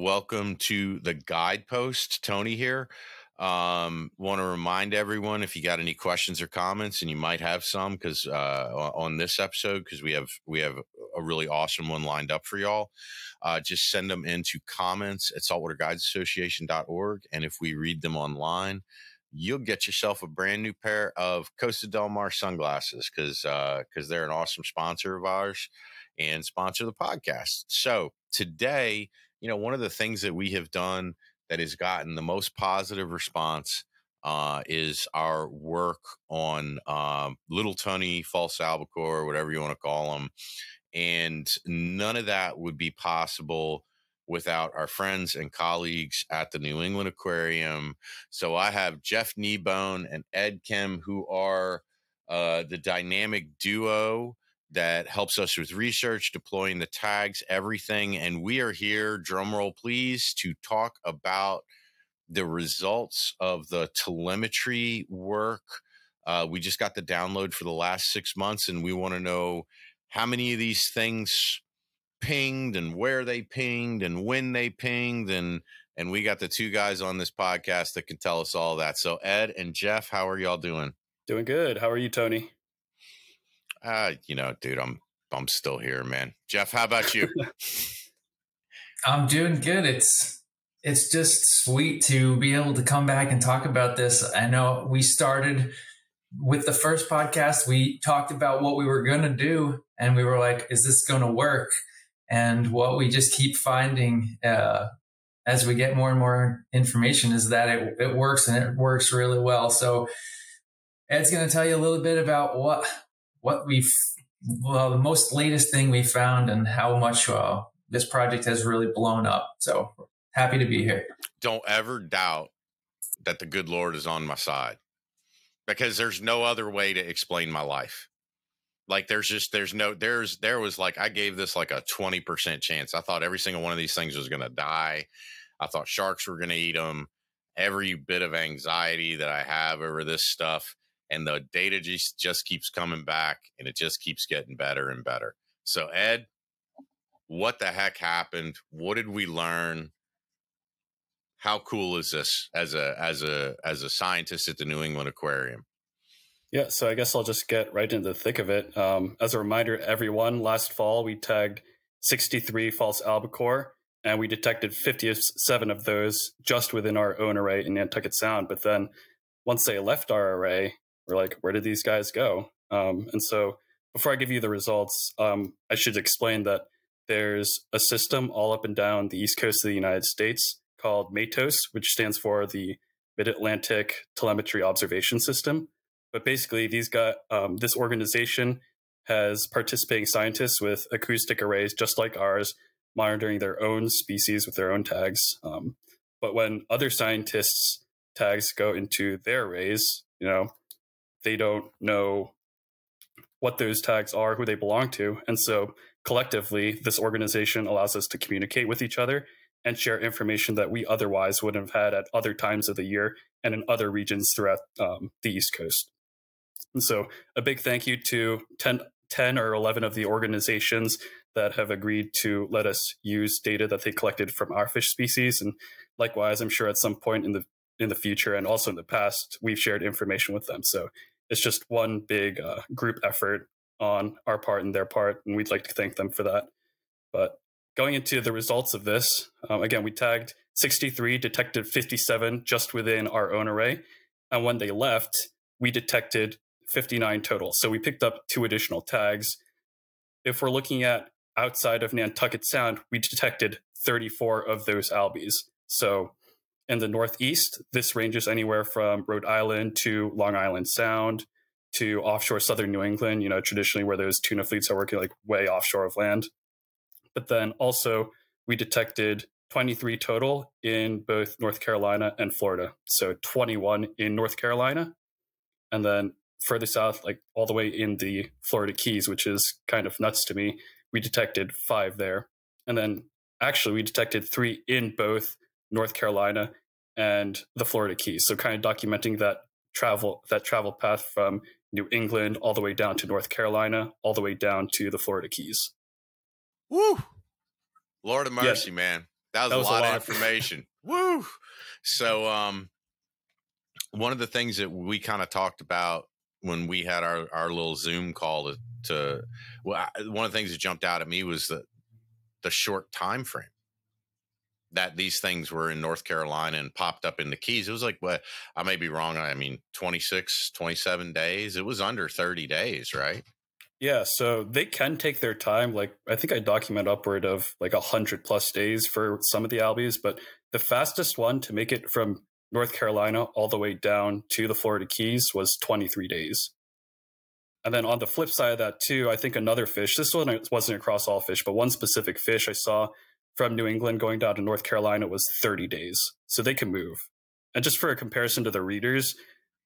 welcome to the Guidepost. Tony here. Um, want to remind everyone if you got any questions or comments, and you might have some because uh, on this episode, because we have we have a really awesome one lined up for y'all. Uh, just send them into comments at saltwaterguidesassociation.org, and if we read them online, you'll get yourself a brand new pair of Costa Del Mar sunglasses because because uh, they're an awesome sponsor of ours and sponsor the podcast. So today you know, one of the things that we have done that has gotten the most positive response uh, is our work on um, little tunny, false albacore, whatever you want to call them. And none of that would be possible without our friends and colleagues at the New England Aquarium. So I have Jeff Kneebone and Ed Kim, who are uh, the dynamic duo that helps us with research, deploying the tags, everything. And we are here, drumroll please, to talk about the results of the telemetry work. Uh, we just got the download for the last six months, and we want to know how many of these things pinged and where they pinged and when they pinged and and we got the two guys on this podcast that can tell us all that. So Ed and Jeff, how are y'all doing? Doing good. How are you, Tony? Uh, you know, dude, I'm I'm still here, man. Jeff, how about you? I'm doing good. It's it's just sweet to be able to come back and talk about this. I know we started with the first podcast, we talked about what we were going to do, and we were like, "Is this going to work?" And what we just keep finding uh, as we get more and more information is that it, it works and it works really well. So Ed's going to tell you a little bit about what what we've well the most latest thing we found and how much uh, this project has really blown up. So happy to be here. Don't ever doubt that the good Lord is on my side because there's no other way to explain my life. Like there's just there's no there's there was like I gave this like a 20% chance. I thought every single one of these things was going to die. I thought sharks were going to eat them. Every bit of anxiety that I have over this stuff and the data just just keeps coming back and it just keeps getting better and better. So Ed, what the heck happened? What did we learn? How cool is this as a as a as a scientist at the New England Aquarium? Yeah, so I guess I'll just get right into the thick of it. Um, as a reminder, everyone, last fall we tagged 63 false albacore, and we detected 57 of those just within our own array in Nantucket Sound. But then once they left our array, we're like, where did these guys go? Um, and so before I give you the results, um, I should explain that there's a system all up and down the east coast of the United States called MATOS, which stands for the Mid Atlantic Telemetry Observation System. But basically, these got um, this organization has participating scientists with acoustic arrays just like ours, monitoring their own species with their own tags. Um, but when other scientists' tags go into their arrays, you know, they don't know what those tags are, who they belong to. And so collectively, this organization allows us to communicate with each other and share information that we otherwise would have had at other times of the year and in other regions throughout um, the East Coast. And so a big thank you to 10, 10 or 11 of the organizations that have agreed to let us use data that they collected from our fish species. And likewise, I'm sure at some point in the in the future and also in the past, we've shared information with them. So it's just one big uh, group effort on our part and their part, and we'd like to thank them for that. But going into the results of this, um, again, we tagged 63, detected 57 just within our own array. And when they left, we detected 59 total. So we picked up two additional tags. If we're looking at outside of Nantucket Sound, we detected 34 of those albies. So in the Northeast, this ranges anywhere from Rhode Island to Long Island Sound to offshore southern New England, you know, traditionally where those tuna fleets are working like way offshore of land. But then also, we detected 23 total in both North Carolina and Florida. So 21 in North Carolina. And then further south, like all the way in the Florida Keys, which is kind of nuts to me, we detected five there. And then actually, we detected three in both North Carolina and the Florida Keys. So kind of documenting that travel that travel path from New England all the way down to North Carolina, all the way down to the Florida Keys. Woo! Lord of mercy, yeah. man. That was, that was a, lot a, lot of information. Woo! So, um, one of the things that we kind of talked about when we had our, our little Zoom call to, to well, one of the things that jumped out at me was the the short time frame that these things were in North Carolina and popped up in the Keys. It was like, what I may be wrong. I mean, 26, 27 days. It was under 30 days, right? Yeah, so they can take their time. Like I think I document upward of like a hundred plus days for some of the albies, but the fastest one to make it from North Carolina all the way down to the Florida Keys was 23 days. And then on the flip side of that too, I think another fish. This one wasn't across all fish, but one specific fish I saw from New England going down to North Carolina was 30 days. So they can move. And just for a comparison to the readers,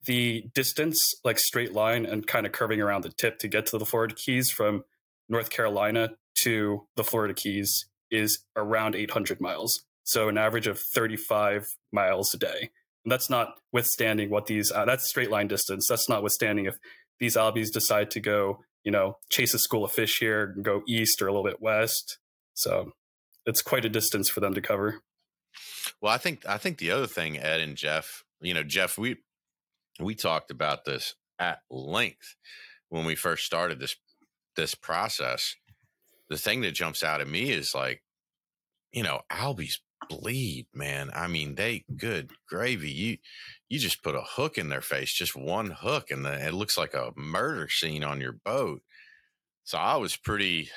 the distance, like straight line and kind of curving around the tip to get to the Florida Keys from North Carolina to the Florida Keys is around 800 miles. So an average of 35 miles a day. And that's not withstanding what these, uh, that's straight line distance. That's not withstanding if these albies decide to go, you know, chase a school of fish here and go east or a little bit west. So it's quite a distance for them to cover. Well, I think, I think the other thing, Ed and Jeff, you know, Jeff, we, we talked about this at length when we first started this this process. The thing that jumps out at me is like, you know, Albies bleed, man. I mean, they good gravy. You you just put a hook in their face, just one hook, and it looks like a murder scene on your boat. So I was pretty.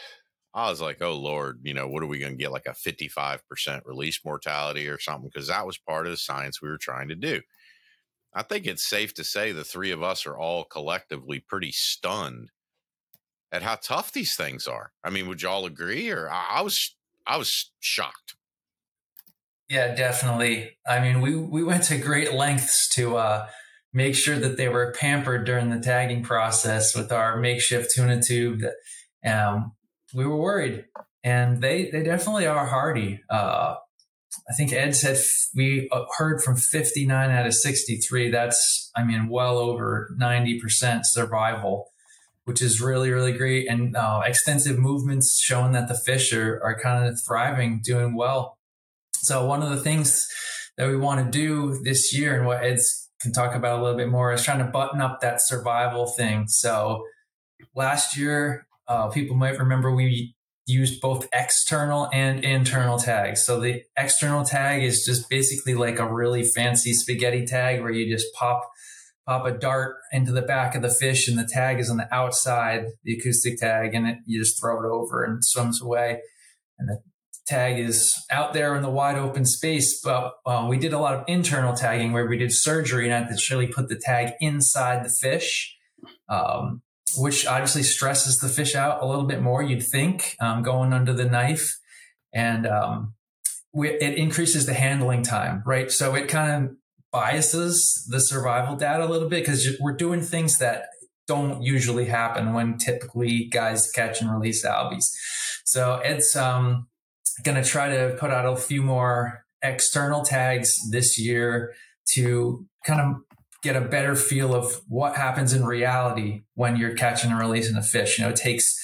I was like, oh Lord, you know, what are we going to get like a 55% release mortality or something? Because that was part of the science we were trying to do. I think it's safe to say the three of us are all collectively pretty stunned at how tough these things are. I mean, would y'all agree? Or I, I was, I was shocked. Yeah, definitely. I mean, we we went to great lengths to uh, make sure that they were pampered during the tagging process with our makeshift tuna tube. That um, we were worried, and they they definitely are hardy. Uh, I think Ed said we uh, heard from 59 out of 63. That's, I mean, well over 90% survival, which is really, really great. And uh, extensive movements showing that the fish are, are kind of thriving, doing well. So, one of the things that we want to do this year and what Ed's can talk about a little bit more is trying to button up that survival thing. So, last year, uh, people might remember we used both external and internal tags. So the external tag is just basically like a really fancy spaghetti tag where you just pop pop a dart into the back of the fish and the tag is on the outside, the acoustic tag, and it, you just throw it over and swims away. And the tag is out there in the wide open space. But uh, we did a lot of internal tagging where we did surgery and had to actually put the tag inside the fish. Um, which obviously stresses the fish out a little bit more, you'd think, um, going under the knife. And um, we, it increases the handling time, right? So it kind of biases the survival data a little bit because we're doing things that don't usually happen when typically guys catch and release albies. So it's um, going to try to put out a few more external tags this year to kind of get a better feel of what happens in reality when you're catching and releasing a fish. You know, it takes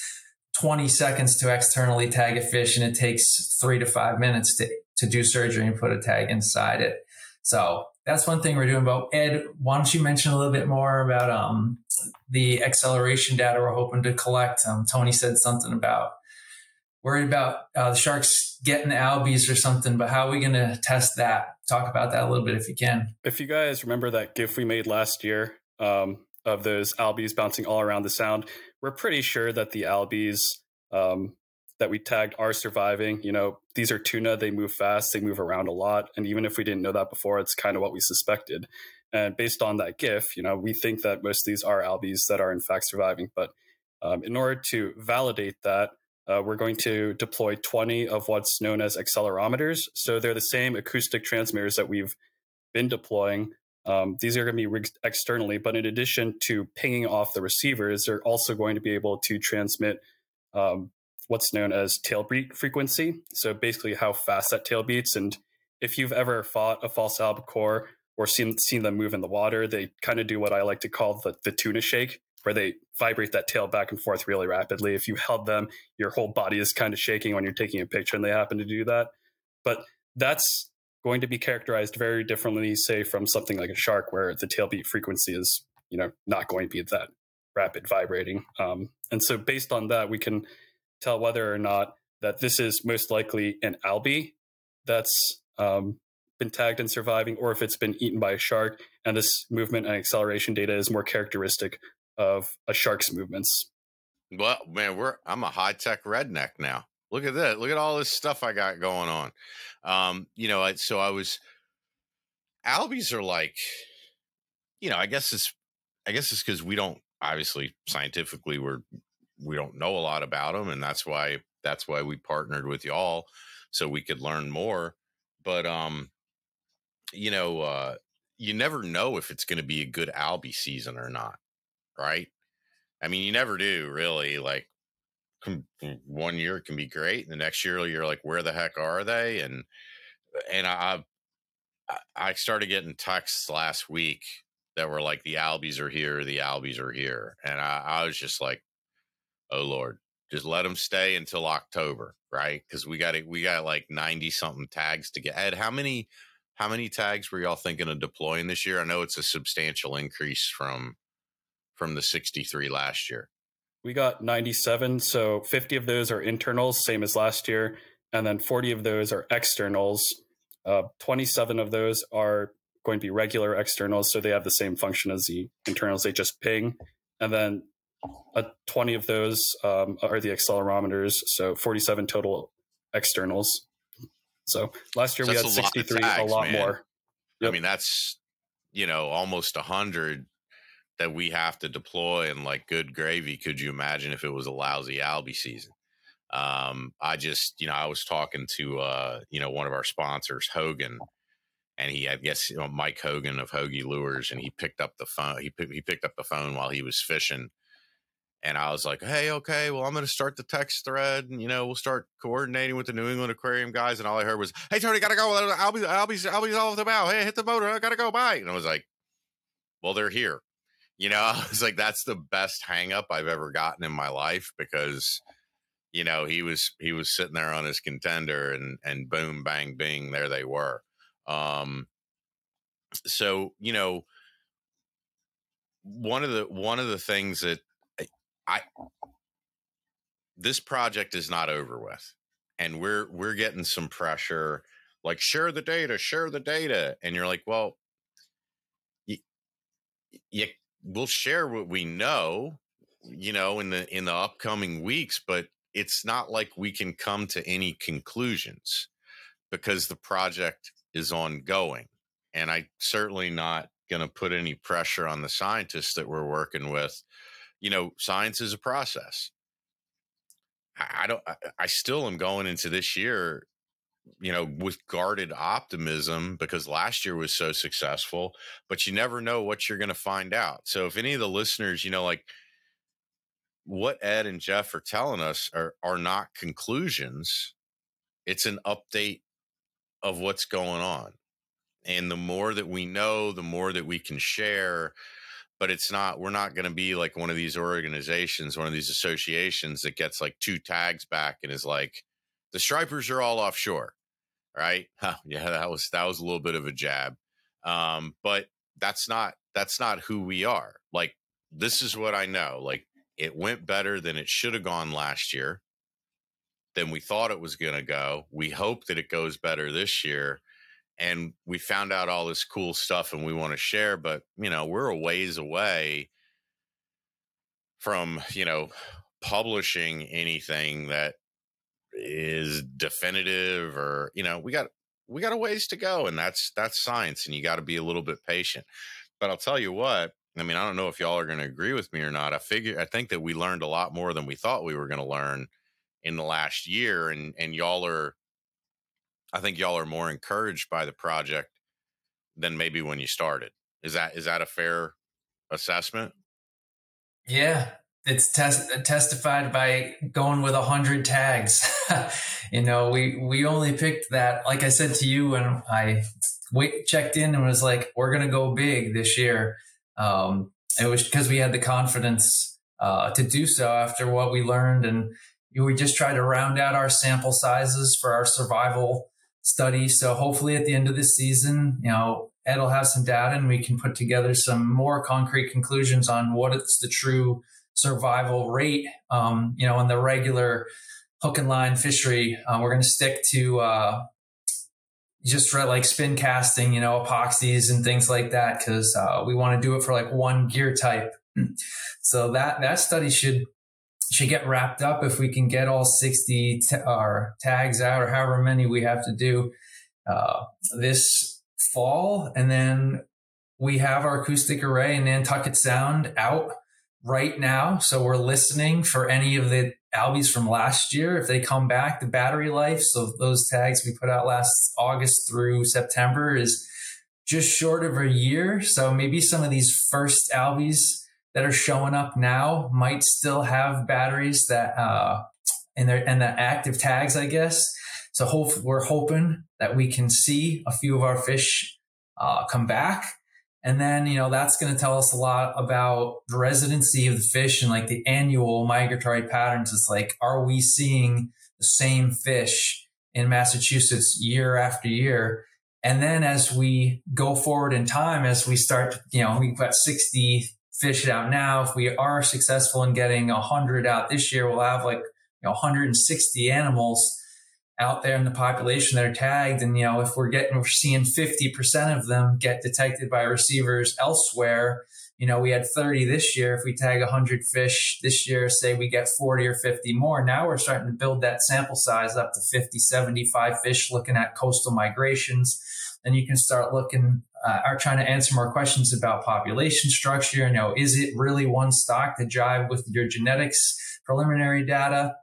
20 seconds to externally tag a fish and it takes three to five minutes to, to do surgery and put a tag inside it. So that's one thing we're doing. But Ed, why don't you mention a little bit more about um, the acceleration data we're hoping to collect? Um, Tony said something about worried about uh, the sharks getting albies or something, but how are we going to test that? Talk about that a little bit if you can. If you guys remember that GIF we made last year um, of those albies bouncing all around the sound, we're pretty sure that the albies um, that we tagged are surviving. You know, these are tuna, they move fast, they move around a lot. And even if we didn't know that before, it's kind of what we suspected. And based on that GIF, you know, we think that most of these are albies that are in fact surviving. But um, in order to validate that, uh, we're going to deploy 20 of what's known as accelerometers. So they're the same acoustic transmitters that we've been deploying. Um, these are going to be rigged externally, but in addition to pinging off the receivers, they're also going to be able to transmit um, what's known as tailbeat frequency. So basically, how fast that tail beats. And if you've ever fought a false albacore or seen seen them move in the water, they kind of do what I like to call the, the tuna shake, where they vibrate that tail back and forth really rapidly. If you held them, your whole body is kind of shaking when you're taking a picture, and they happen to do that. But that's going to be characterized very differently, say, from something like a shark, where the tailbeat frequency is, you know, not going to be that rapid vibrating. Um, and so, based on that, we can tell whether or not that this is most likely an albi that's um, been tagged and surviving, or if it's been eaten by a shark. And this movement and acceleration data is more characteristic of a shark's movements. Well, man, we're I'm a high tech redneck now. Look at that. Look at all this stuff I got going on. Um, you know, I, so I was Albies are like, you know, I guess it's I guess it's because we don't obviously scientifically we're we don't know a lot about them, and that's why that's why we partnered with y'all so we could learn more. But um, you know, uh, you never know if it's going to be a good Albie season or not, right? I mean, you never do really. Like one year can be great, and the next year you're like, where the heck are they? And and I I started getting texts last week that were like the Albies are here, the Albies are here, and I, I was just like, oh lord, just let them stay until October, right? Because we got it, we got like ninety something tags to get. Ed, how many how many tags were y'all thinking of deploying this year? I know it's a substantial increase from from the sixty three last year. We got ninety seven, so fifty of those are internals, same as last year, and then forty of those are externals. Uh, 27 of those are going to be regular externals, so they have the same function as the internals. They just ping, and then uh, 20 of those um, are the accelerometers, so 47 total externals. So last year so we had 63, a lot, tags, a lot more. Yep. I mean, that's, you know, almost 100 that we have to deploy and like good gravy. Could you imagine if it was a lousy Albie season? Um, I just, you know, I was talking to, uh, you know, one of our sponsors, Hogan, and he, I guess, you know, Mike Hogan of Hogy Lures, and he picked up the phone. He, he picked up the phone while he was fishing and I was like, hey, okay, well, I'm going to start the text thread and, you know, we'll start coordinating with the New England Aquarium guys. And all I heard was, hey, Tony, got to go. I'll be, I'll be, I'll be all off the bow. Hey, hit the motor. I got to go. Bye. And I was like, well, they're here. You know, I was like, that's the best hang up I've ever gotten in my life because, you know, he was, he was sitting there on his contender and, and boom, bang, bing, there they were. Um, so, you know, one of the, one of the things that, I this project is not over with, and we're we're getting some pressure. Like share the data, share the data, and you're like, well, you, you we'll share what we know, you know, in the in the upcoming weeks, but it's not like we can come to any conclusions because the project is ongoing. And I certainly not going to put any pressure on the scientists that we're working with you know, science is a process. I, don't, I still am going into this year, you know, with guarded optimism because last year was so successful, but you never know what you're going to find out. So if any of the listeners, you know, like what Ed and Jeff are telling us are, are not conclusions, it's an update of what's going on. And the more that we know, the more that we can share, but it's not we're not going to be like one of these organizations one of these associations that gets like two tags back and is like the stripers are all offshore right? Huh, yeah that was that was a little bit of a jab. Um, but that's not that's not who we are. Like this is what i know like it went better than it should have gone last year than we thought it was going to go. We hope that it goes better this year and we found out all this cool stuff and we want to share but you know we're a ways away from you know publishing anything that is definitive or you know we got we got a ways to go and that's that's science and you got to be a little bit patient but i'll tell you what i mean i don't know if y'all are going to agree with me or not i figure i think that we learned a lot more than we thought we were going to learn in the last year, and and y'all are, I think y'all are more encouraged by the project than maybe when you started. Is that is that a fair assessment? Yeah, it's test, testified by going with a hundred tags. you know, we we only picked that. Like I said to you when I checked in and was like, "We're gonna go big this year." Um, it was because we had the confidence uh, to do so after what we learned, and we just tried to round out our sample sizes for our survival study. So hopefully, at the end of this season, you know, Ed will have some data, and we can put together some more concrete conclusions on what it's the true survival rate. Um, you know, in the regular hook and line fishery, uh, we're going to stick to uh, just for like spin casting, you know, epoxies and things like that, because uh, we want to do it for like one gear type. So that that study should should get wrapped up if we can get all 60 t- tags out or however many we have to do uh, this fall and then we have our acoustic array in nantucket sound out right now. So we're listening for any of the albies from last year. If they come back, the battery life, so those tags we put out last August through September is just short of a year. So maybe some of these first albies that are showing up now might still have batteries that uh and their and the active tags, I guess. So hope we're hoping that we can see a few of our fish uh, come back and then, you know, that's going to tell us a lot about the residency of the fish and like the annual migratory patterns. It's like, are we seeing the same fish in Massachusetts year after year? And then as we go forward in time, as we start, you know, we've got 60 fish out now. If we are successful in getting 100 out this year, we'll have like, you know, 160 animals out there in the population that are tagged. And, you know, if we're getting, we're seeing 50% of them get detected by receivers elsewhere, you know, we had 30 this year. If we tag 100 fish this year, say we get 40 or 50 more, now we're starting to build that sample size up to 50, 75 fish looking at coastal migrations. Then you can start looking, uh, are trying to answer more questions about population structure. You know, is it really one stock to jive with your genetics preliminary data?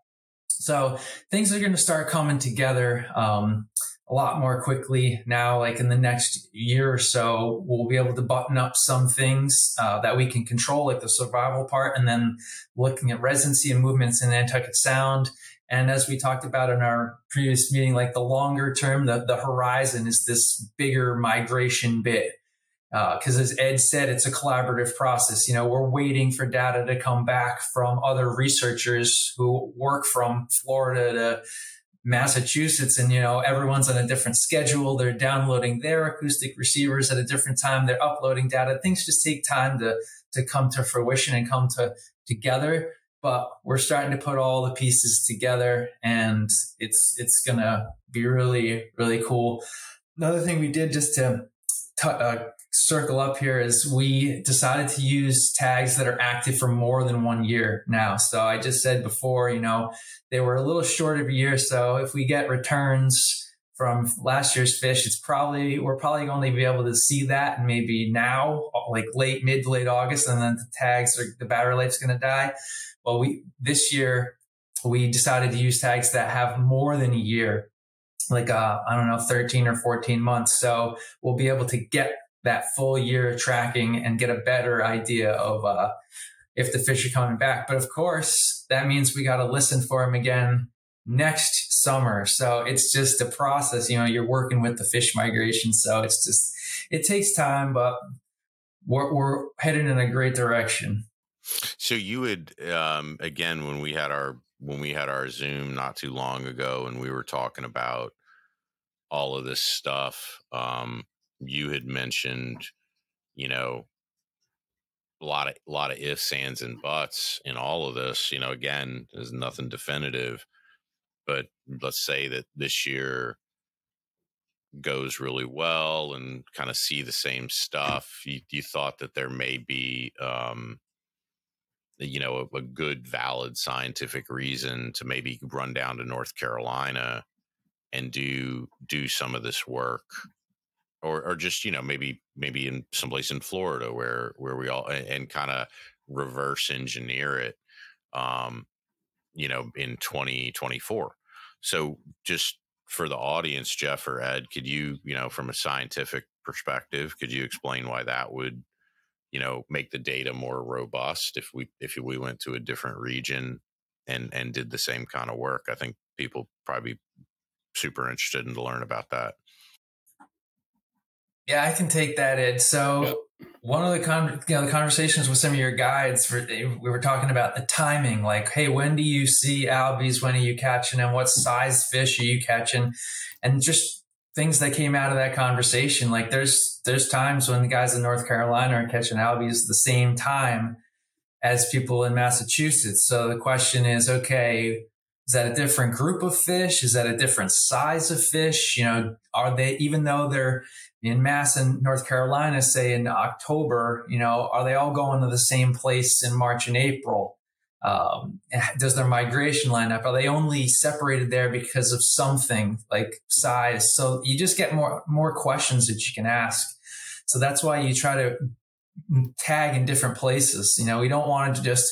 So things are going to start coming together um, a lot more quickly now. Like in the next year or so, we'll be able to button up some things uh, that we can control, like the survival part, and then looking at residency and movements in Nantucket Sound. And as we talked about in our previous meeting, like the longer term, the, the horizon is this bigger migration bit because uh, as Ed said, it's a collaborative process. You know, we're waiting for data to come back from other researchers who work from Florida to Massachusetts, and you know, everyone's on a different schedule. They're downloading their acoustic receivers at a different time. They're uploading data. Things just take time to to come to fruition and come to together. But we're starting to put all the pieces together, and it's it's gonna be really really cool. Another thing we did just to t- uh, circle up here is we decided to use tags that are active for more than one year now. So I just said before, you know, they were a little short of a year. So if we get returns from last year's fish, it's probably, we're probably going to be able to see that and maybe now, like late, mid to late August, and then the tags are, the battery life's going to die. Well, we, this year, we decided to use tags that have more than a year like uh, I don't know, 13 or 14 months. So we'll be able to get that full year of tracking and get a better idea of uh, if the fish are coming back. But of course, that means we got to listen for them again next summer. So it's just a process. You know, you're working with the fish migration, so it's just it takes time, but we're, we're headed in a great direction. So you would um, again when we had our when we had our Zoom not too long ago, and we were talking about all of this stuff. Um, you had mentioned, you know, a lot of a lot of ifs, ands, and buts in all of this. You know, again, there's nothing definitive, but let's say that this year goes really well and kind of see the same stuff. You, you thought that there may be, um, you know, a, a good, valid scientific reason to maybe run down to North Carolina and do do some of this work or or just you know maybe maybe in someplace in Florida where where we all and, and kind of reverse engineer it. Um, you know, in 2024. So just for the audience, Jeff or Ed, could you, you know, from a scientific perspective, could you explain why that would, you know, make the data more robust if we if we went to a different region and and did the same kind of work? I think people probably super interested in to learn about that. Yeah, I can take that, Ed. So yep. one of the con- you know the conversations with some of your guides, for, eh, we were talking about the timing. Like, hey, when do you see albies? When are you catching them? What size fish are you catching? And just things that came out of that conversation. Like, there's there's times when the guys in North Carolina are catching albies at the same time as people in Massachusetts. So the question is, okay, is that a different group of fish? Is that a different size of fish? You know, are they even though they're in Mass in North Carolina, say in October, you know, are they all going to the same place in March and April? Um, does their migration line up? Are they only separated there because of something like size? So you just get more more questions that you can ask. So that's why you try to tag in different places. You know, we don't want to just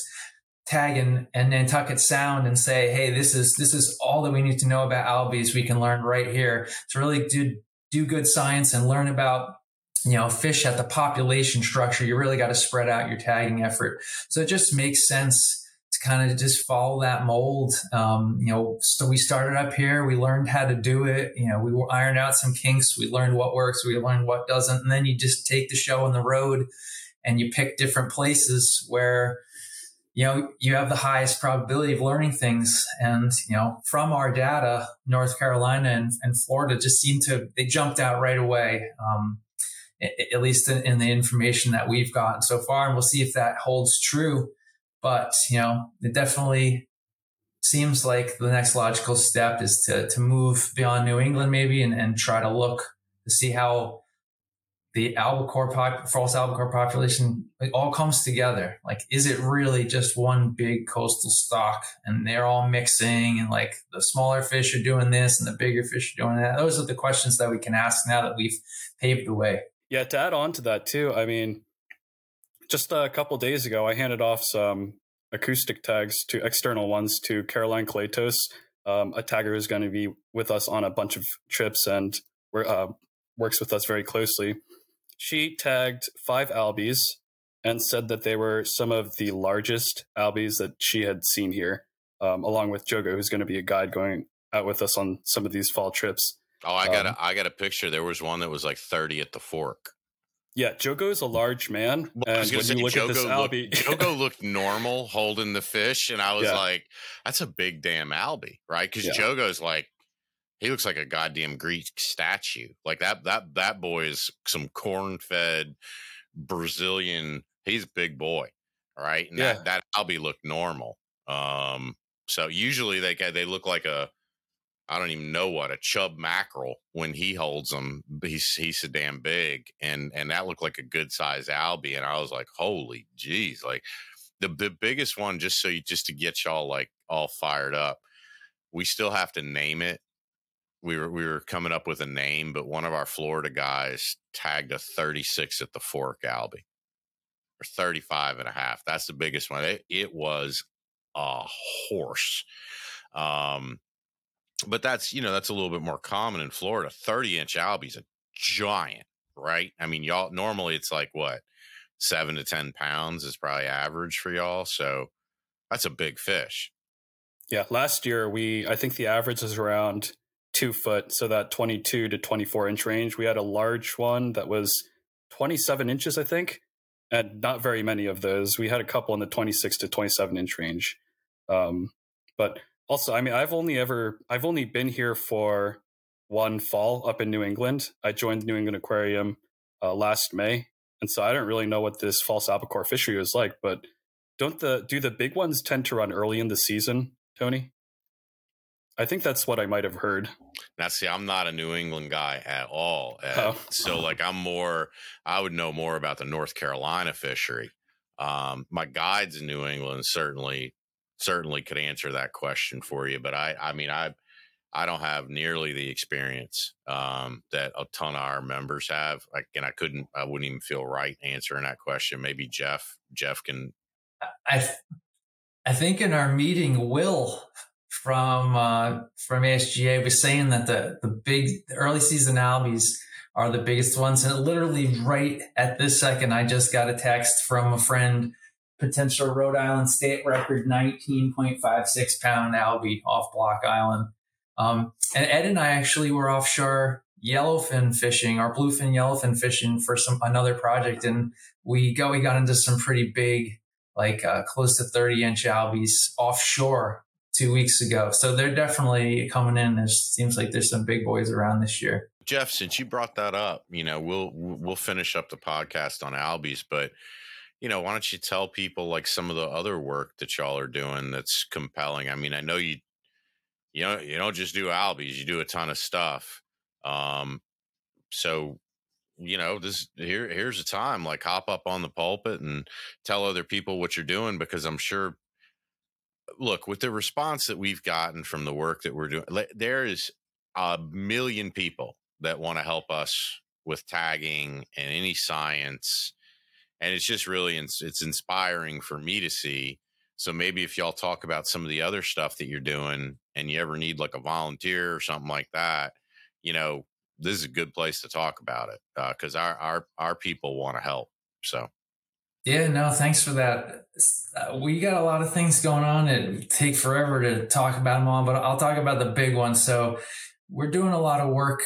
tag in Nantucket Sound and say, "Hey, this is this is all that we need to know about albies. We can learn right here." To really do do good science and learn about you know fish at the population structure, you really got to spread out your tagging effort. So it just makes sense to kind of just follow that mold. Um, you know, so we started up here, we learned how to do it. You know, we ironed out some kinks, we learned what works, we learned what doesn't, and then you just take the show on the road and you pick different places where you know you have the highest probability of learning things. And you know from our data north carolina and, and florida just seem to they jumped out right away um, at least in, in, the information that we've gotten so far. And we'll see if that holds true. But you know it definitely seems like the next logical step is to to move beyond new england maybe and, and try to look to see how the albacore pop, false albacore population it all comes together. Like, is it really just one big coastal stock and they're all mixing and like the smaller fish are doing this and the bigger fish are doing that? Those are the questions that we can ask now that we've paved the way. Yeah, to add on to that too, I mean, just a couple days ago, I handed off some acoustic tags to external ones to Caroline Claytos, um, a tagger who's going to be with us on a bunch of trips and uh, works with us very closely she tagged five albies and said that they were some of the largest albies that she had seen here, um, along with Jogo, who's going to be a guide going out with us on some of these fall trips. Oh, I got um, a, I got a picture. There was one that was like thirty at the fork. Yeah, Jogo is a large man, well, and when say, you look Jogo at this albie, looked, Jogo looked normal holding the fish, and I was yeah. like, "That's a big damn albie, right?" Because yeah. Jogo's like he looks like a goddamn Greek statue. Like that that that boy is some corn fed Brazilian. He's a big boy, right? And yeah. that that Albie looked normal. Um, so usually they they look like a I don't even know what a chub mackerel when he holds them. He's he's so damn big, and and that looked like a good size albie, and I was like, holy jeez, like the the biggest one. Just so you just to get y'all like all fired up, we still have to name it we were we were coming up with a name, but one of our Florida guys tagged a 36 at the fork Albie or 35 and a half. That's the biggest one. It, it was a horse. Um, but that's you know that's a little bit more common in Florida. 30 inch Albie's a giant, right? I mean, y'all normally it's like what seven to 10 pounds is probably average for y'all. So that's a big fish. Yeah, last year we I think the average is around two foot, so that 22 to 24 inch range. We had a large one that was 27 inches, I think, and not very many of those. We had a couple in the 26 to 27 inch range. Um, but also, I mean, I've only ever, I've only been here for one fall up in New England. I joined the New England Aquarium uh, last May, and so I don't really know what this false albacore fishery is like. But don't the do the big ones tend to run early in the season, Tony? I think that's what I might have heard. Now, see, I'm not a New England guy at all. Oh. So, like, I'm more, I would know more about the North Carolina fishery. Um, my guides in New England certainly, certainly could answer that question for you. But I, I mean, I, I don't have nearly the experience um, that a ton of our members have. Like, and I couldn't, I wouldn't even feel right answering that question. Maybe Jeff, Jeff can. I, I think in our meeting, Will from uh, from ASGA was saying that the the big the early season albies are the biggest ones, and literally right at this second, I just got a text from a friend, potential Rhode Island state record, nineteen point five six pound albie off Block Island. Um, and Ed and I actually were offshore yellowfin fishing or bluefin yellowfin fishing for some another project, and we go we got into some pretty big, like uh, close to thirty inch albies offshore two weeks ago. So they're definitely coming in. It seems like there's some big boys around this year. Jeff, since you brought that up, you know we'll we'll finish up the podcast on albies, but you know why don't you tell people like some of the other work that y'all are doing that's compelling? I mean, I know you you know you don't just do albies, you do a ton of stuff. Um, so you know this here here's a time like hop up on the pulpit and tell other people what you're doing because i'm sure look with the response that we've gotten from the work that we're doing there is a million people that want to help us with tagging and any science and it's just really it's inspiring for me to see so maybe if y'all talk about some of the other stuff that you're doing and you ever need like a volunteer or something like that you know this is a good place to talk about it because uh, our our our people want to help. So. Yeah, no, thanks for that. Uh, we got a lot of things going on. It take forever to talk about them all, but I'll talk about the big ones. So, we're doing a lot of work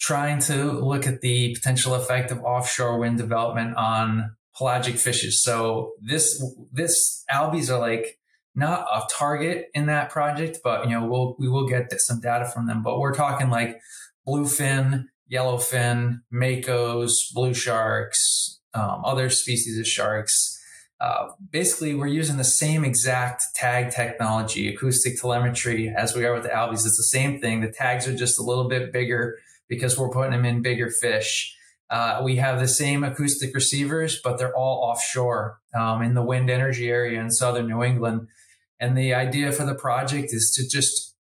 trying to look at the potential effect of offshore wind development on pelagic fishes. So, this this albies are like not a target in that project, but you know we'll we will get some data from them. But we're talking like bluefin, yellowfin, makos, blue sharks, um, other species of sharks. Uh, basically, we're using the same exact tag technology, acoustic telemetry, as we are with the albies. It's the same thing. The tags are just a little bit bigger because we're putting them in bigger fish. Uh, we have the same acoustic receivers, but they're all offshore um, in the wind energy area in southern New England. And the idea for the project is to just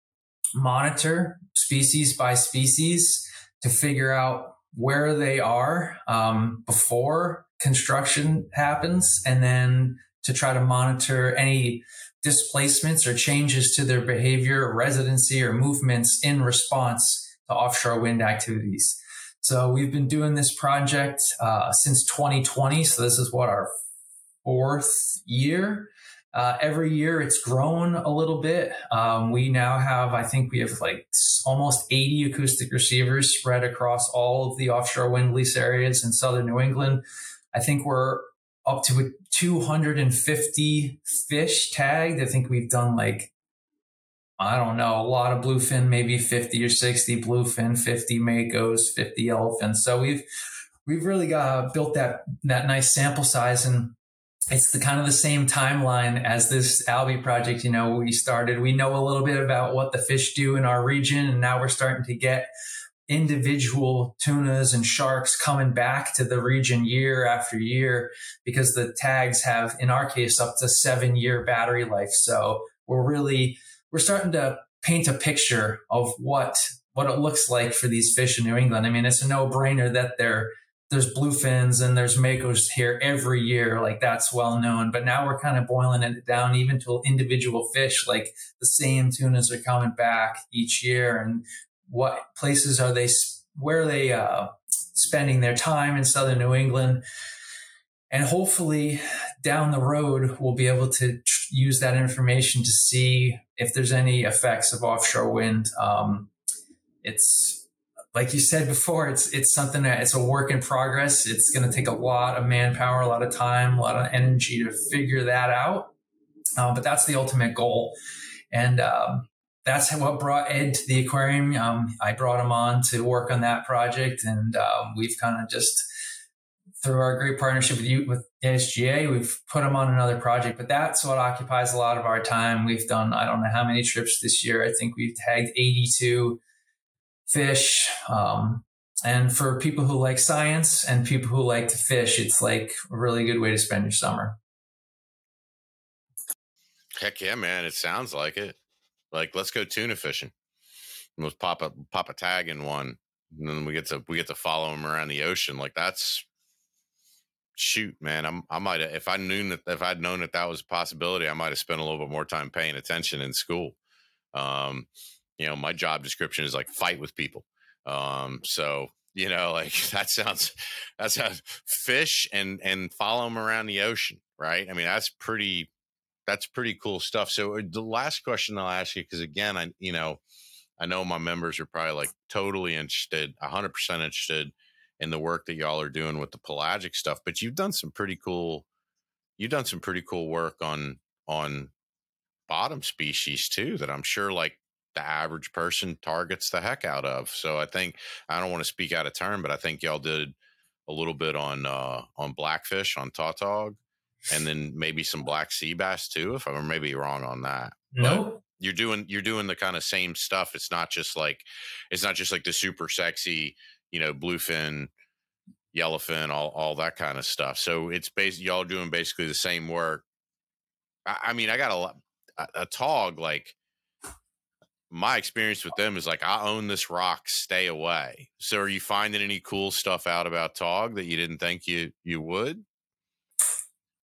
monitor species by species to figure out where they are um, before construction happens and then to try to monitor any displacements or changes to their behavior or residency or movements in response to offshore wind activities. So we've been doing this project uh, since 2020. So this is what our fourth year. Uh, every year it's grown a little bit. Um, we now have, I think we have like almost 80 acoustic receivers spread across all of the offshore wind lease areas in southern New England. I think we're up to 250 fish tagged. I think we've done like, I don't know, a lot of bluefin, maybe 50 or 60 bluefin, 50 makos, 50 yellowfin. So we've, we've really got built that, that nice sample size and it's the kind of the same timeline as this Albie project. You know, we started, we know a little bit about what the fish do in our region, and now we're starting to get individual tunas and sharks coming back to the region year after year because the tags have, in our case, up to seven year battery life. So we're really, we're starting to paint a picture of what, what it looks like for these fish in New England. I mean, it's a no brainer that they're, there's bluefins and there's makos here every year. Like that's well known. But now we're kind of boiling it down even to individual fish. Like the same tunas are coming back each year. And what places are they, where are they uh, spending their time in southern New England? And hopefully down the road, we'll be able to tr- use that information to see if there's any effects of offshore wind. Um, it's like you said before, it's it's something that it's a work in progress. It's going to take a lot of manpower, a lot of time, a lot of energy to figure that out. Um, but that's the ultimate goal, and um, that's what brought Ed to the aquarium. Um, I brought him on to work on that project, and um, we've kind of just through our great partnership with you with ASGA, we've put him on another project. But that's what occupies a lot of our time. We've done I don't know how many trips this year. I think we've tagged eighty two fish. Um, and for people who like science and people who like to fish, it's like a really good way to spend your summer. Heck yeah, man! It sounds like it. Like let's go tuna fishing. Let's pop a pop a tag in one, and then we get to we get to follow them around the ocean. Like that's shoot, man, I'm, I might if I knew that, if I'd known that that was a possibility, I might have spent a little bit more time paying attention in school. Um, you know, my job description is like fight with people. Um, so, you know, like that sounds, that sounds fish and, and follow them around the ocean. Right. I mean, that's pretty, that's pretty cool stuff. So uh, the last question I'll ask you, cause again, I, you know, I know my members are probably like totally interested, hundred percent interested in the work that y'all are doing with the pelagic stuff, but you've done some pretty cool you've done some pretty cool work on on bottom species too that I'm sure like the average person targets the heck out of. So I think I don't want to speak out of turn, but I think y'all did a little bit on uh on blackfish on tautog and then maybe some black sea bass too if I'm maybe wrong on that. No. Nope. You're doing you're doing the kind of same stuff. It's not just like it's not just like the super sexy you know, bluefin, yellowfin, all all that kind of stuff. So it's basically y'all doing basically the same work. I, I mean, I got a lot a, a tog like my experience with them is like I own this rock, stay away. So are you finding any cool stuff out about tog that you didn't think you you would?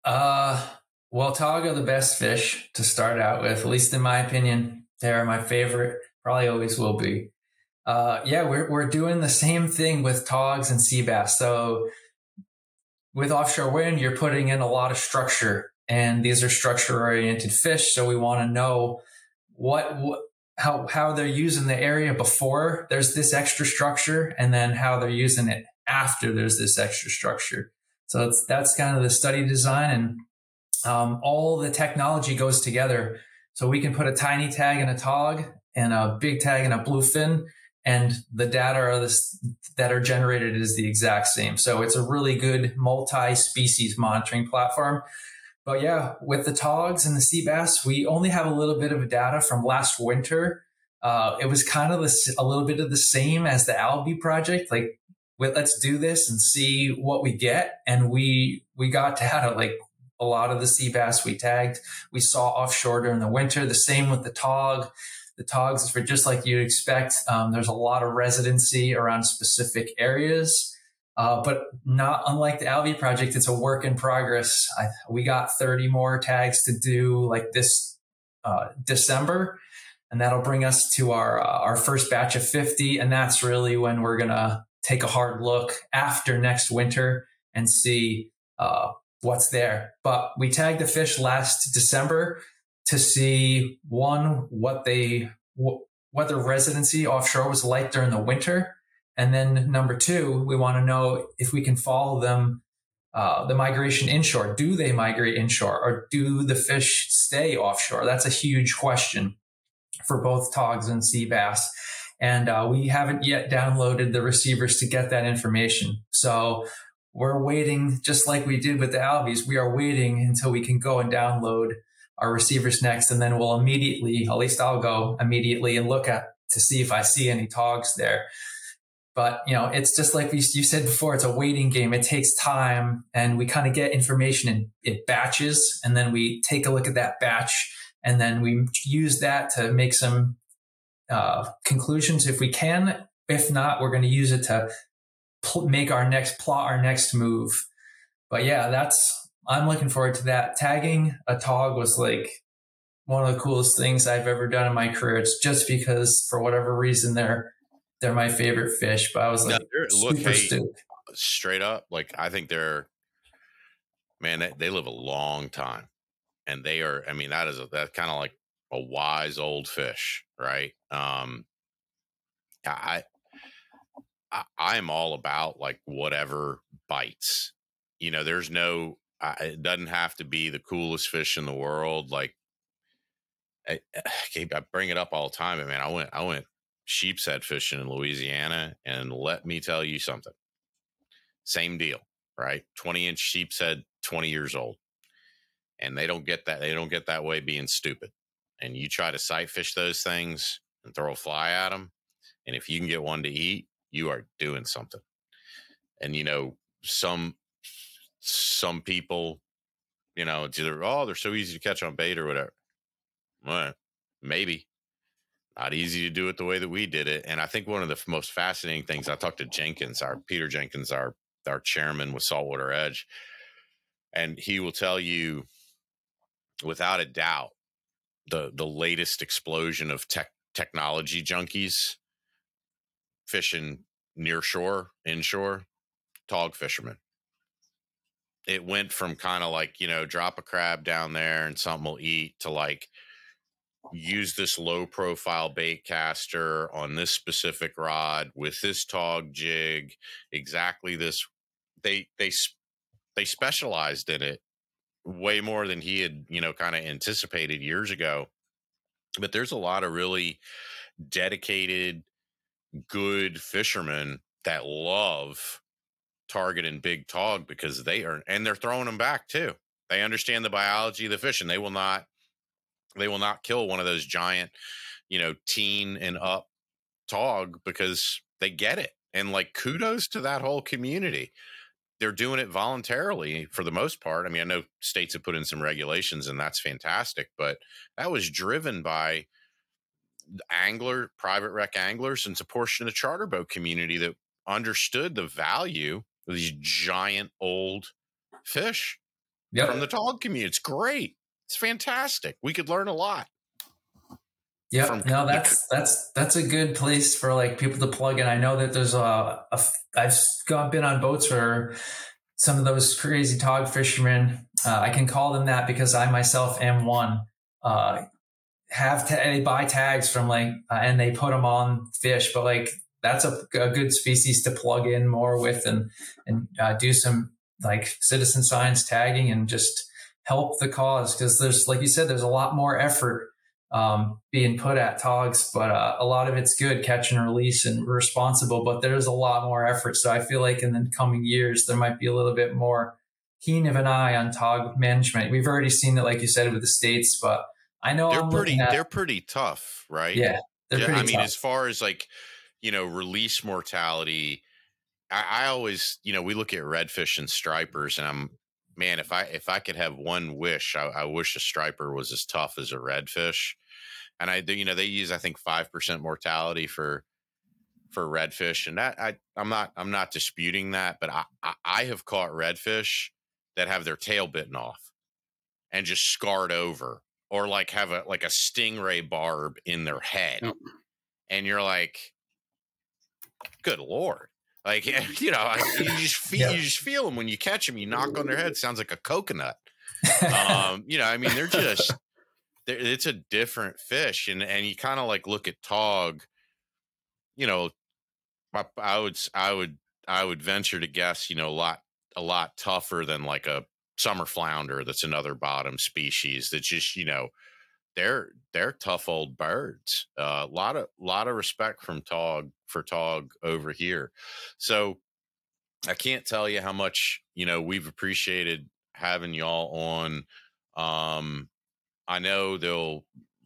Uh well, tog are the best fish to start out with, at least in my opinion. They're my favorite, probably always will be uh, yeah, we're, we're doing the same thing with togs and sea bass. So with offshore wind, you're putting in a lot of structure and these are structure oriented fish. So we want to know what, what, how, how they're using the area before there's this extra structure and then how they're using it after there's this extra structure. So that's kind of the study design and um, all the technology goes together. So we can put a tiny tag in a tog and a big tag in a bluefin and the data are this, that are generated is the exact same. So it's a really good multi-species monitoring platform. But yeah, with the togs and the sea bass, we only have a little bit of data from last winter. Uh, it was kind of a little bit of the same as the Albie project. Like, with, let's do this and see what we get. And we we got data like a lot of the sea bass we tagged, we saw offshore during the winter. The same with the tog the togs for just like you'd expect. Um, there's a lot of residency around specific areas, uh, but not unlike the Albie project, it's a work in progress. I, we got 30 more tags to do like this uh, December, and that'll bring us to our uh, our first batch of 50, and that's really when we're gonna take a hard look after next winter and see uh, what's there. But we tagged the fish last December to see one what they what their residency offshore was like during the winter, and then number two, we want to know if we can follow them. Uh, the migration inshore. Do they migrate inshore or do the fish stay offshore? That's a huge question for both togs and sea bass. And uh, we haven't yet downloaded the receivers to get that information. So we're waiting, just like we did with the Albies, we are waiting until we can go and download our receivers next, and then we'll immediately, at least I'll go immediately and look at to see if I see any togs there. But you know, it's just like you said before, it's a waiting game. It takes time, and we kind of get information in, in batches, and then we take a look at that batch, and then we use that to make some uh, conclusions if we can. If not, we're going to use it to pl- make our next plot, our next move. But yeah, that's I'm looking forward to that. Tagging a tog was like one of the coolest things I've ever done in my career. It's just because for whatever reason they're they're my favorite fish. But I was like, no, look, hey, straight up, like I think they're man, they, they live a long time, and they are. I mean, that is a, that's kind of like a wise old fish, right? Um, I I am all about like whatever bites. You know, there's no I, it doesn't have to be the coolest fish in the world. Like I, I bring it up all the time, and man. I went I went sheep's head fishing in Louisiana, and let me tell you something. Same deal, right? Twenty inch sheep's head, twenty years old, and they don't get that. They don't get that way being stupid. And you try to sight fish those things and throw a fly at them, and if you can get one to eat, you are doing something. And you know, some some people, you know, it's either, oh, they're so easy to catch on bait or whatever. Well, maybe. Not easy to do it the way that we did it. And I think one of the most fascinating things I talked to Jenkins, our Peter Jenkins, our our chairman with Saltwater Edge. and he will tell you without a doubt the the latest explosion of tech technology junkies fishing near shore, inshore, tog fishermen. It went from kind of like, you know, drop a crab down there and something will eat to like use this low profile bait caster on this specific rod with this tog jig, exactly this. They, they, they specialized in it way more than he had, you know, kind of anticipated years ago. But there's a lot of really dedicated, good fishermen that love targeting big tog because they are and they're throwing them back too. They understand the biology of the fish and they will not they will not kill one of those giant, you know, teen and up tog because they get it. And like kudos to that whole community. They're doing it voluntarily for the most part. I mean, I know states have put in some regulations and that's fantastic, but that was driven by angler, private rec anglers, and it's a portion of the charter boat community that understood the value of these giant old fish yep. from the tog community. It's great. It's fantastic. We could learn a lot. Yeah, no, that's that's that's a good place for like people to plug in. I know that there's a, a I've gone been on boats where some of those crazy tog fishermen. Uh, I can call them that because I myself am one. Uh, have ta- they buy tags from like uh, and they put them on fish, but like that's a, a good species to plug in more with and and uh, do some like citizen science tagging and just help the cause because there's like you said there's a lot more effort um, being put at togs but uh, a lot of it's good catch and release and responsible but there's a lot more effort so i feel like in the coming years there might be a little bit more keen of an eye on tog management we've already seen it like you said with the states but i know they're I'm pretty at, they're pretty tough right yeah yeah, I mean, tough. as far as like you know, release mortality. I, I always, you know, we look at redfish and stripers, and I'm man, if I if I could have one wish, I, I, wish a striper was as tough as a redfish. And I, do, you know, they use I think five percent mortality for for redfish, and that I I'm not I'm not disputing that, but I I, I have caught redfish that have their tail bitten off and just scarred over, or like have a like a stingray barb in their head, yep. and you're like, good lord like you know you just feel yeah. you just feel them when you catch them you knock on their head sounds like a coconut um you know i mean they're just they're, it's a different fish and and you kind of like look at tog you know I, I would i would i would venture to guess you know a lot a lot tougher than like a summer flounder that's another bottom species that just you know they're they're tough old birds. A uh, lot of lot of respect from Tog for Tog over here. So I can't tell you how much you know we've appreciated having y'all on. Um, I know they'll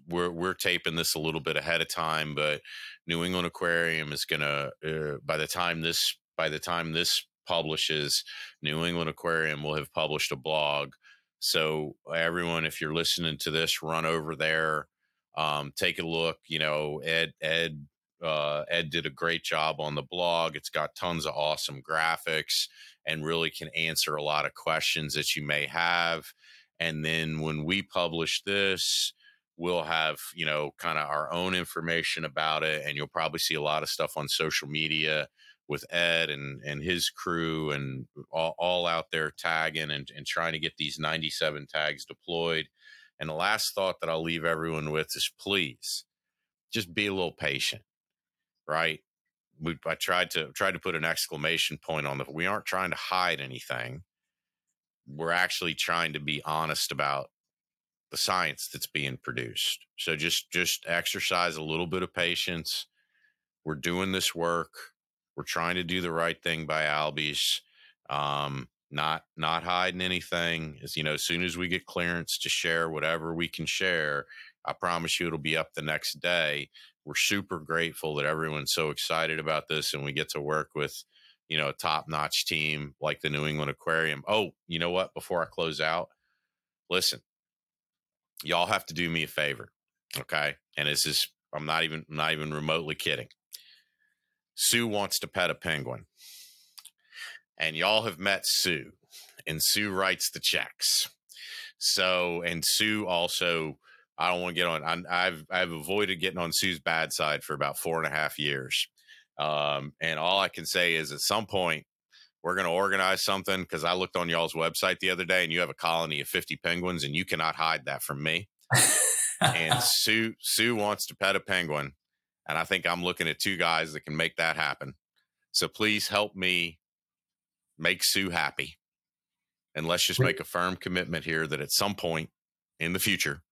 we're we're taping this a little bit ahead of time, but New England Aquarium is gonna uh, by the time this by the time this publishes, New England Aquarium will have published a blog so everyone, if you're listening to this, run over there, um, take a look. You know, Ed Ed uh, Ed did a great job on the blog. It's got tons of awesome graphics and really can answer a lot of questions that you may have. And then when we publish this, we'll have you know kind of our own information about it, and you'll probably see a lot of stuff on social media with Ed and and his crew and all, all out there tagging and, and trying to get these 97 tags deployed. And the last thought that I'll leave everyone with is please just be a little patient, right? We, I tried to tried to put an exclamation point on the. We aren't trying to hide anything. We're actually trying to be honest about the science that's being produced. So just just exercise a little bit of patience. We're doing this work we're trying to do the right thing by Albies. Um, not not hiding anything. As you know, as soon as we get clearance to share whatever we can share, I promise you it'll be up the next day. We're super grateful that everyone's so excited about this, and we get to work with you know a top notch team like the New England Aquarium. Oh, you know what? Before I close out, listen, y'all have to do me a favor, okay? And this is I'm not even not even remotely kidding. Sue wants to pet a penguin. And y'all have met Sue. and Sue writes the checks. So, and Sue also, I don't want to get on. I, have I've avoided getting on Sue's bad side for about four and a half years, um, and all I can say is at some point we're going to organize something because I looked on y'all's website the other day and you have a colony of 50 penguins and you cannot hide that from me. and Sue Sue wants to pet a penguin and I think I'm looking at two guys that can make that happen. So please help me make Sue happy. And let's just make a firm commitment here that at some point in the future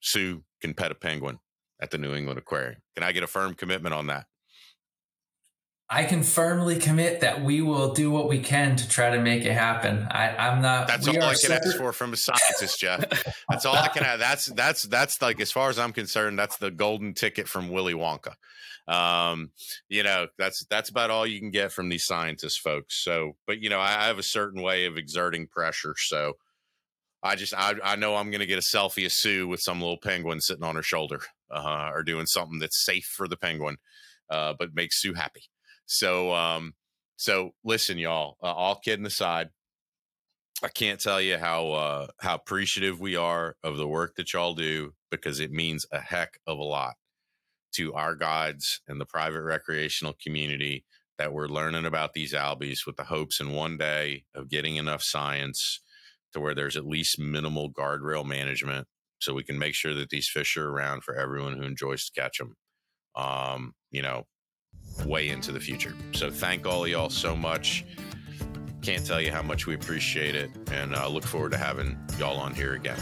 Sue can pet a penguin at the New England Aquarium. Can I get a firm commitment on that? I can firmly commit that we will do what we can to try to make it happen. I, am not. That's all I can ask for from a scientist, Jeff. That's all I can add. That's that's that's like as far as I'm concerned, that's the golden ticket from Willy Wonka. Um, you know, that's that's about all you can get from these scientists, folks. So, but you know, I, I have a certain way of exerting pressure, so. I just I, I know I'm going to get a selfie of Sue with some little penguin sitting on her shoulder, uh, or doing something that's safe for the penguin, uh, but makes Sue happy. So, um, so listen, y'all. Uh, all kidding aside, I can't tell you how uh, how appreciative we are of the work that y'all do because it means a heck of a lot to our guides and the private recreational community that we're learning about these albies with the hopes in one day of getting enough science to where there's at least minimal guardrail management so we can make sure that these fish are around for everyone who enjoys to catch them. Um, you know, way into the future. So thank all y'all so much. Can't tell you how much we appreciate it, and uh, look forward to having y'all on here again.